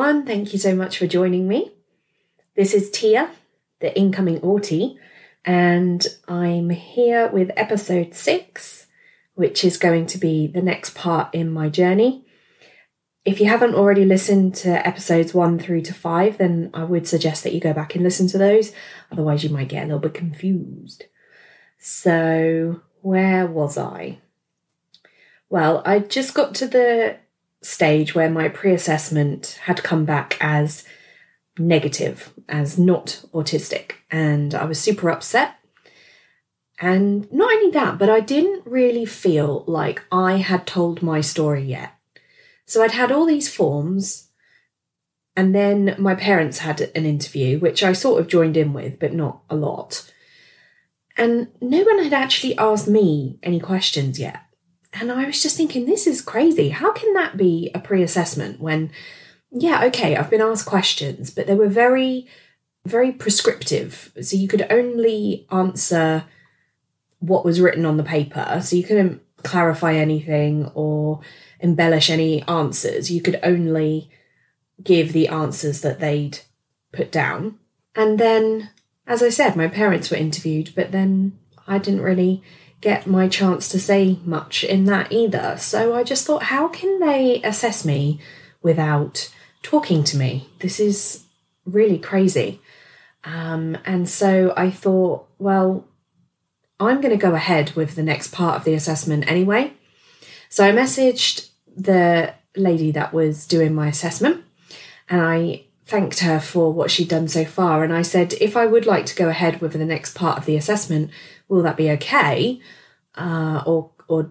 Everyone. Thank you so much for joining me. This is Tia, the incoming Autie, and I'm here with episode six, which is going to be the next part in my journey. If you haven't already listened to episodes one through to five, then I would suggest that you go back and listen to those. Otherwise, you might get a little bit confused. So, where was I? Well, I just got to the stage where my pre assessment had come back as negative, as not autistic, and I was super upset. And not only that, but I didn't really feel like I had told my story yet. So I'd had all these forms, and then my parents had an interview, which I sort of joined in with, but not a lot. And no one had actually asked me any questions yet. And I was just thinking, this is crazy. How can that be a pre assessment when, yeah, okay, I've been asked questions, but they were very, very prescriptive. So you could only answer what was written on the paper. So you couldn't clarify anything or embellish any answers. You could only give the answers that they'd put down. And then, as I said, my parents were interviewed, but then I didn't really get my chance to say much in that either. So I just thought, how can they assess me without talking to me? This is really crazy. Um, and so I thought, well, I'm going to go ahead with the next part of the assessment anyway. So I messaged the lady that was doing my assessment and I thanked her for what she'd done so far. And I said, if I would like to go ahead with the next part of the assessment, will that be okay? Uh, or, or,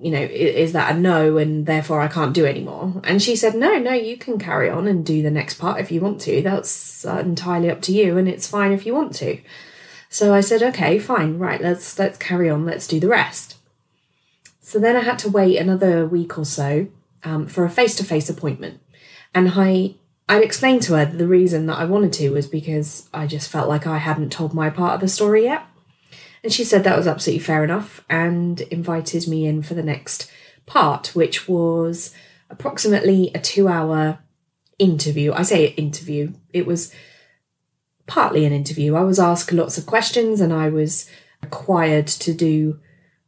you know, is that a no and therefore I can't do anymore? And she said, no, no, you can carry on and do the next part if you want to. That's entirely up to you and it's fine if you want to. So I said, okay, fine, right, let's let's carry on, let's do the rest. So then I had to wait another week or so um, for a face-to-face appointment. And I I'd explained to her the reason that I wanted to was because I just felt like I hadn't told my part of the story yet. And she said that was absolutely fair enough and invited me in for the next part, which was approximately a two hour interview. I say interview, it was partly an interview. I was asked lots of questions and I was required to do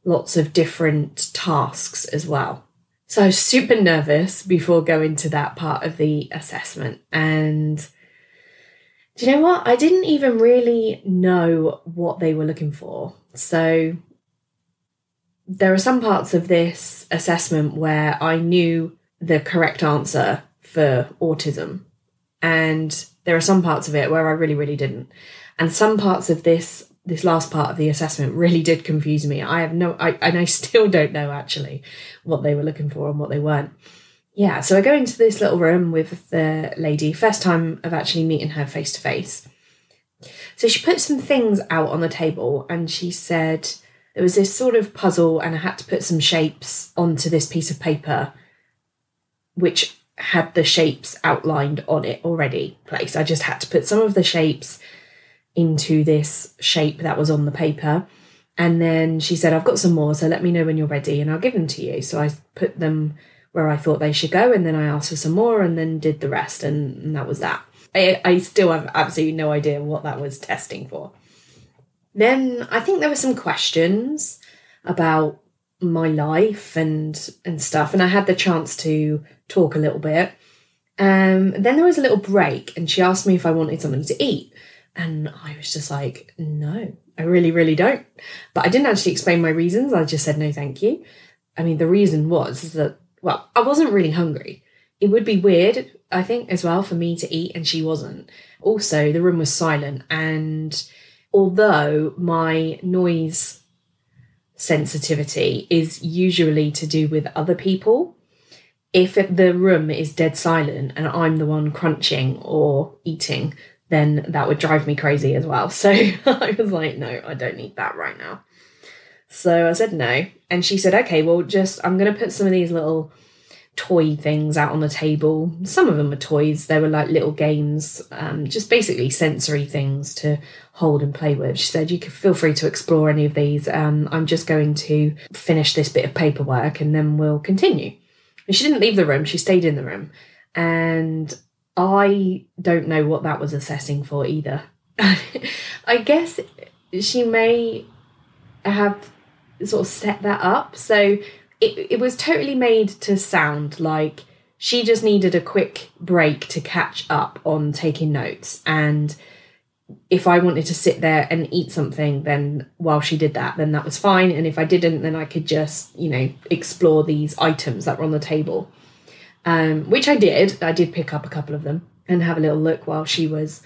lots of different tasks as well. So I was super nervous before going to that part of the assessment. And do you know what? I didn't even really know what they were looking for. So there are some parts of this assessment where I knew the correct answer for autism. And there are some parts of it where I really, really didn't. And some parts of this this last part of the assessment really did confuse me. I have no, I, and I still don't know actually what they were looking for and what they weren't. Yeah, so I go into this little room with the lady, first time of actually meeting her face to face. So she put some things out on the table and she said there was this sort of puzzle and I had to put some shapes onto this piece of paper, which had the shapes outlined on it already placed. I just had to put some of the shapes into this shape that was on the paper. And then she said, I've got some more, so let me know when you're ready and I'll give them to you. So I put them where I thought they should go, and then I asked for some more and then did the rest, and, and that was that. I, I still have absolutely no idea what that was testing for. Then I think there were some questions about my life and and stuff, and I had the chance to talk a little bit. Um, then there was a little break, and she asked me if I wanted something to eat. And I was just like, no, I really, really don't. But I didn't actually explain my reasons. I just said, no, thank you. I mean, the reason was that, well, I wasn't really hungry. It would be weird, I think, as well, for me to eat and she wasn't. Also, the room was silent. And although my noise sensitivity is usually to do with other people, if the room is dead silent and I'm the one crunching or eating, then that would drive me crazy as well. So I was like, no, I don't need that right now. So I said no. And she said, okay, well, just, I'm going to put some of these little toy things out on the table. Some of them were toys, they were like little games, um, just basically sensory things to hold and play with. She said, you can feel free to explore any of these. Um, I'm just going to finish this bit of paperwork and then we'll continue. And she didn't leave the room, she stayed in the room. And I don't know what that was assessing for either. I guess she may have sort of set that up. So it, it was totally made to sound like she just needed a quick break to catch up on taking notes. And if I wanted to sit there and eat something, then while she did that, then that was fine. And if I didn't, then I could just, you know, explore these items that were on the table, um, which I did. I did pick up a couple of them and have a little look while she was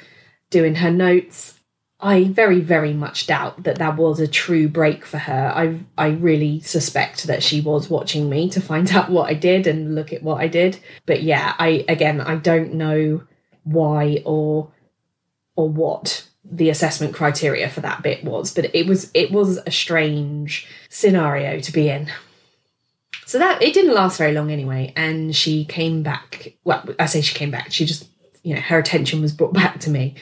doing her notes. I very, very much doubt that that was a true break for her. I, I really suspect that she was watching me to find out what I did and look at what I did. But yeah, I again, I don't know why or or what the assessment criteria for that bit was, but it was it was a strange scenario to be in. So that it didn't last very long anyway, and she came back. Well, I say she came back. She just, you know, her attention was brought back to me,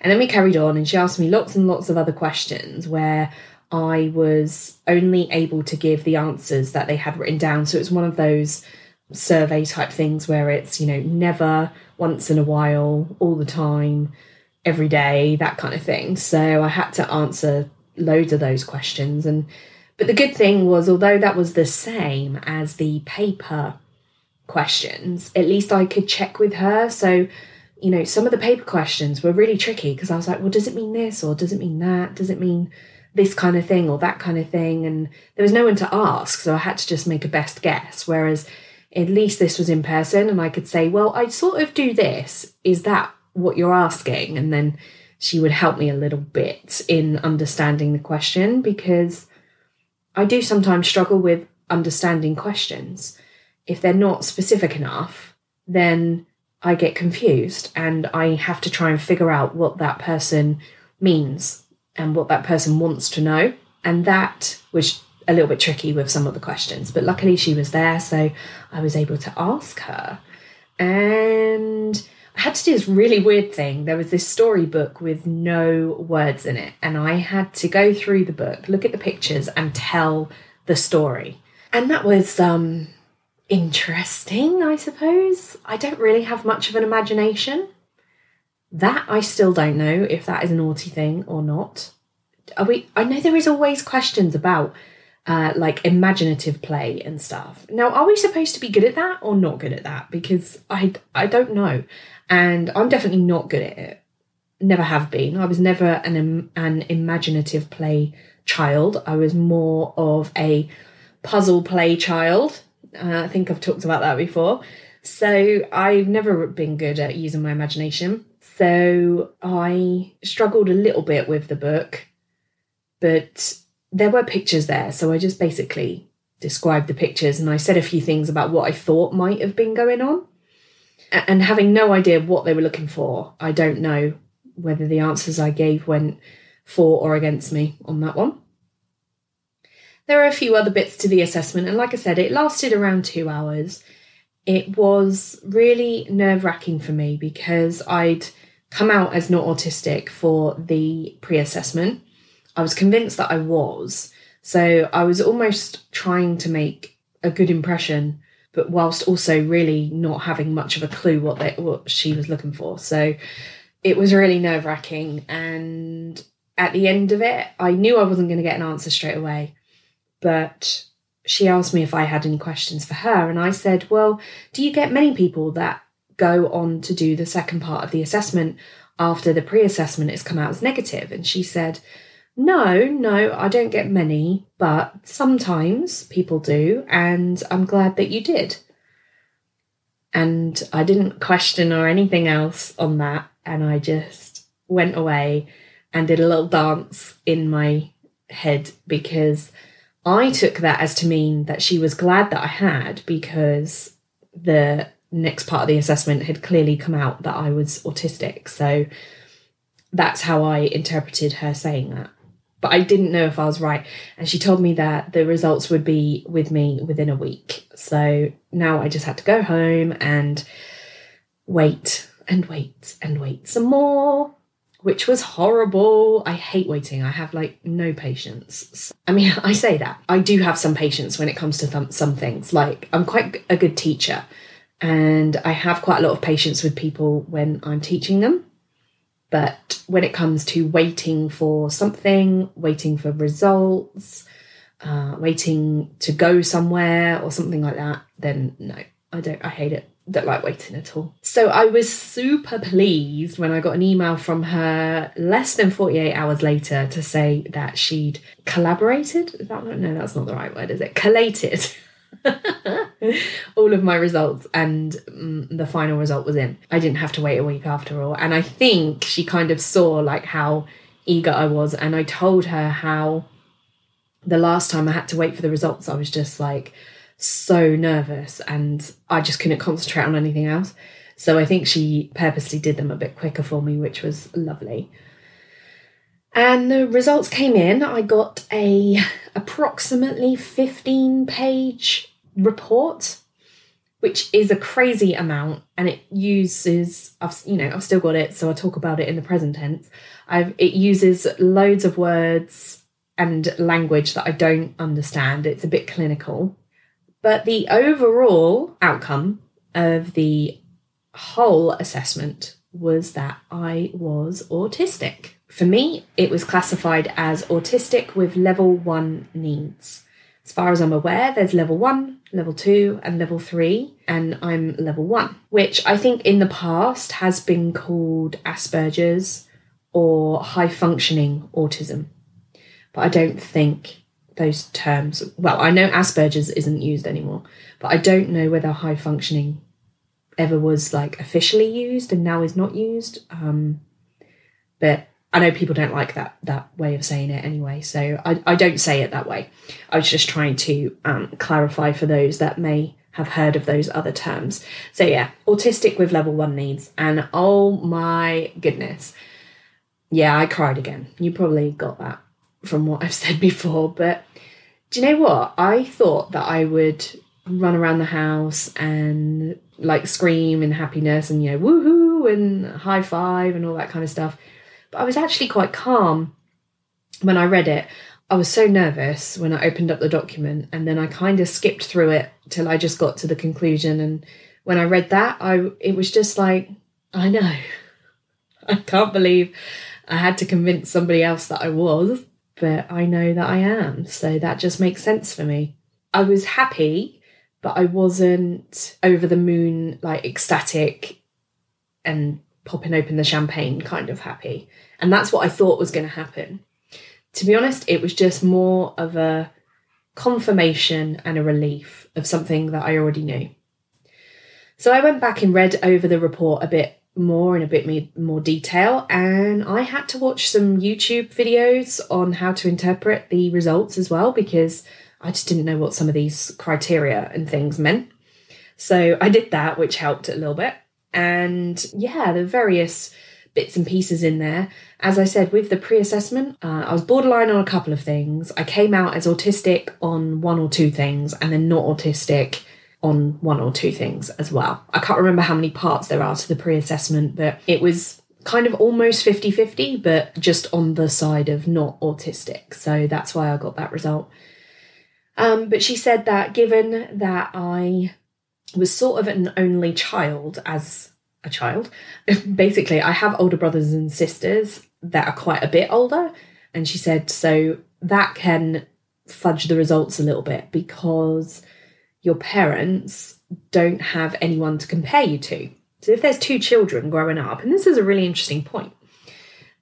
and then we carried on, and she asked me lots and lots of other questions where I was only able to give the answers that they had written down. So it's one of those survey type things where it's you know never, once in a while, all the time every day, that kind of thing. So I had to answer loads of those questions. And but the good thing was, although that was the same as the paper questions, at least I could check with her. So, you know, some of the paper questions were really tricky because I was like, well, does it mean this or does it mean that? Does it mean this kind of thing or that kind of thing? And there was no one to ask, so I had to just make a best guess. Whereas at least this was in person and I could say, well, I sort of do this. Is that what you're asking and then she would help me a little bit in understanding the question because I do sometimes struggle with understanding questions. If they're not specific enough, then I get confused and I have to try and figure out what that person means and what that person wants to know. And that was a little bit tricky with some of the questions, but luckily she was there, so I was able to ask her. And I had to do this really weird thing. There was this storybook with no words in it, and I had to go through the book, look at the pictures, and tell the story. And that was um, interesting, I suppose. I don't really have much of an imagination. That I still don't know if that is an autie thing or not. Are we? I know there is always questions about uh, like imaginative play and stuff. Now, are we supposed to be good at that or not good at that? Because I I don't know and I'm definitely not good at it. Never have been. I was never an an imaginative play child. I was more of a puzzle play child. Uh, I think I've talked about that before. So I've never been good at using my imagination. So I struggled a little bit with the book, but there were pictures there. So I just basically described the pictures and I said a few things about what I thought might have been going on and having no idea what they were looking for, I don't know whether the answers I gave went for or against me on that one. There are a few other bits to the assessment, and like I said, it lasted around two hours. It was really nerve wracking for me because I'd come out as not autistic for the pre assessment. I was convinced that I was. So I was almost trying to make a good impression but whilst also really not having much of a clue what they, what she was looking for. So it was really nerve wracking. And at the end of it, I knew I wasn't going to get an answer straight away, but she asked me if I had any questions for her, and I said, "Well, do you get many people that go on to do the second part of the assessment after the pre-assessment has come out as negative?" And she said no, no, I don't get many, but sometimes people do, and I'm glad that you did. And I didn't question or anything else on that, and I just went away and did a little dance in my head because I took that as to mean that she was glad that I had because the next part of the assessment had clearly come out that I was autistic. So that's how I interpreted her saying that but I didn't know if I was right. And she told me that the results would be with me within a week. So now I just had to go home and wait and wait and wait some more, which was horrible. I hate waiting. I have like no patience. I mean, I say that. I do have some patience when it comes to th- some things. Like, I'm quite a good teacher. And I have quite a lot of patience with people when I'm teaching them. But when it comes to waiting for something, waiting for results, uh, waiting to go somewhere or something like that, then no, I don't, I hate it. Don't like waiting at all. So I was super pleased when I got an email from her less than 48 hours later to say that she'd collaborated. Is that no, that's not the right word, is it? Collated. all of my results and mm, the final result was in. I didn't have to wait a week after all. And I think she kind of saw like how eager I was and I told her how the last time I had to wait for the results I was just like so nervous and I just couldn't concentrate on anything else. So I think she purposely did them a bit quicker for me, which was lovely. And the results came in. I got a approximately 15 page report, which is a crazy amount, and it uses I've you know I've still got it, so I talk about it in the present tense. I've it uses loads of words and language that I don't understand. It's a bit clinical, but the overall outcome of the whole assessment was that I was autistic. For me, it was classified as autistic with level one needs. As far as I'm aware, there's level one, level two, and level three, and I'm level one, which I think in the past has been called Asperger's or high functioning autism. But I don't think those terms, well, I know Asperger's isn't used anymore, but I don't know whether high functioning ever was like officially used and now is not used. Um, but I know people don't like that that way of saying it anyway, so I, I don't say it that way. I was just trying to um, clarify for those that may have heard of those other terms. So yeah, autistic with level one needs, and oh my goodness, yeah, I cried again. You probably got that from what I've said before, but do you know what? I thought that I would run around the house and like scream in happiness and you know woohoo and high five and all that kind of stuff but I was actually quite calm when I read it. I was so nervous when I opened up the document and then I kind of skipped through it till I just got to the conclusion and when I read that I it was just like I know. I can't believe I had to convince somebody else that I was, but I know that I am. So that just makes sense for me. I was happy, but I wasn't over the moon like ecstatic and popping open the champagne kind of happy. And that's what I thought was going to happen. To be honest, it was just more of a confirmation and a relief of something that I already knew. So I went back and read over the report a bit more in a bit more detail, and I had to watch some YouTube videos on how to interpret the results as well because I just didn't know what some of these criteria and things meant. So I did that, which helped a little bit. And yeah, the various bits and pieces in there. As I said, with the pre assessment, uh, I was borderline on a couple of things. I came out as autistic on one or two things, and then not autistic on one or two things as well. I can't remember how many parts there are to the pre assessment, but it was kind of almost 50 50, but just on the side of not autistic. So that's why I got that result. Um, but she said that given that I was sort of an only child as a child. Basically, I have older brothers and sisters that are quite a bit older. And she said, so that can fudge the results a little bit because your parents don't have anyone to compare you to. So if there's two children growing up, and this is a really interesting point,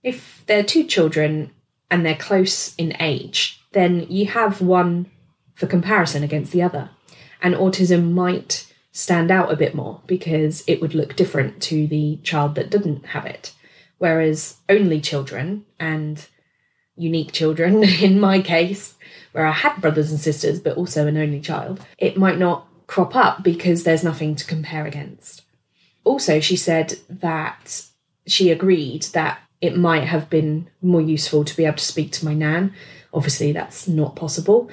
if there are two children and they're close in age, then you have one for comparison against the other. And autism might stand out a bit more because it would look different to the child that didn't have it. Whereas only children and unique children, in my case, where I had brothers and sisters but also an only child, it might not crop up because there's nothing to compare against. Also, she said that she agreed that it might have been more useful to be able to speak to my nan. Obviously, that's not possible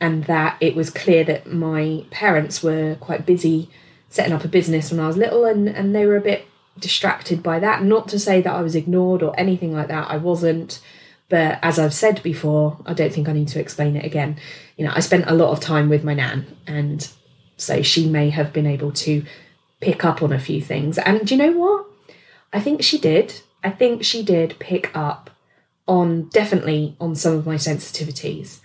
and that it was clear that my parents were quite busy setting up a business when I was little and, and they were a bit distracted by that. Not to say that I was ignored or anything like that, I wasn't. But as I've said before, I don't think I need to explain it again. You know, I spent a lot of time with my nan, and so she may have been able to pick up on a few things. And do you know what? I think she did. I think she did pick up on definitely on some of my sensitivities.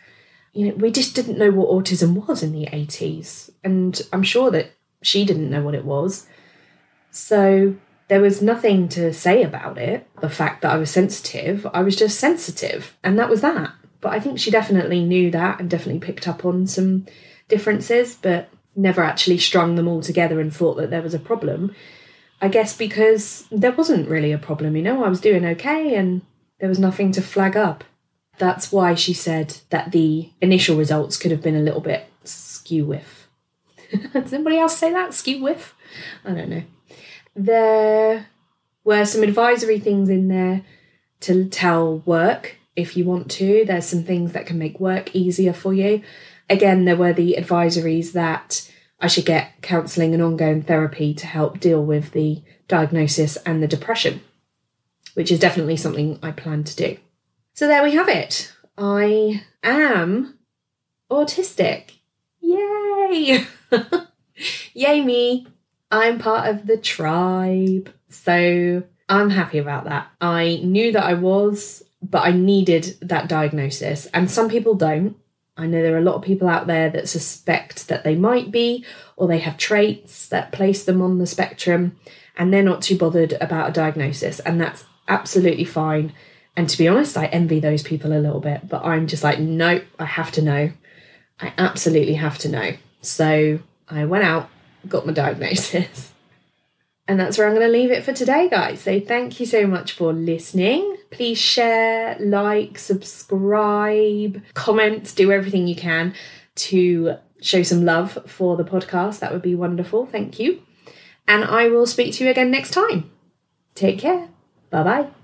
You know, we just didn't know what autism was in the 80s. And I'm sure that she didn't know what it was. So there was nothing to say about it. The fact that I was sensitive, I was just sensitive. And that was that. But I think she definitely knew that and definitely picked up on some differences, but never actually strung them all together and thought that there was a problem. I guess because there wasn't really a problem, you know, I was doing okay and there was nothing to flag up. That's why she said that the initial results could have been a little bit skew whiff. Does anybody else say that? Skew whiff? I don't know. There were some advisory things in there to tell work if you want to. There's some things that can make work easier for you. Again, there were the advisories that I should get counselling and ongoing therapy to help deal with the diagnosis and the depression, which is definitely something I plan to do. So there we have it. I am autistic. Yay! Yay, me. I'm part of the tribe. So I'm happy about that. I knew that I was, but I needed that diagnosis. And some people don't. I know there are a lot of people out there that suspect that they might be, or they have traits that place them on the spectrum, and they're not too bothered about a diagnosis. And that's absolutely fine. And to be honest, I envy those people a little bit, but I'm just like, nope, I have to know. I absolutely have to know. So I went out, got my diagnosis. And that's where I'm going to leave it for today, guys. So thank you so much for listening. Please share, like, subscribe, comment, do everything you can to show some love for the podcast. That would be wonderful. Thank you. And I will speak to you again next time. Take care. Bye bye.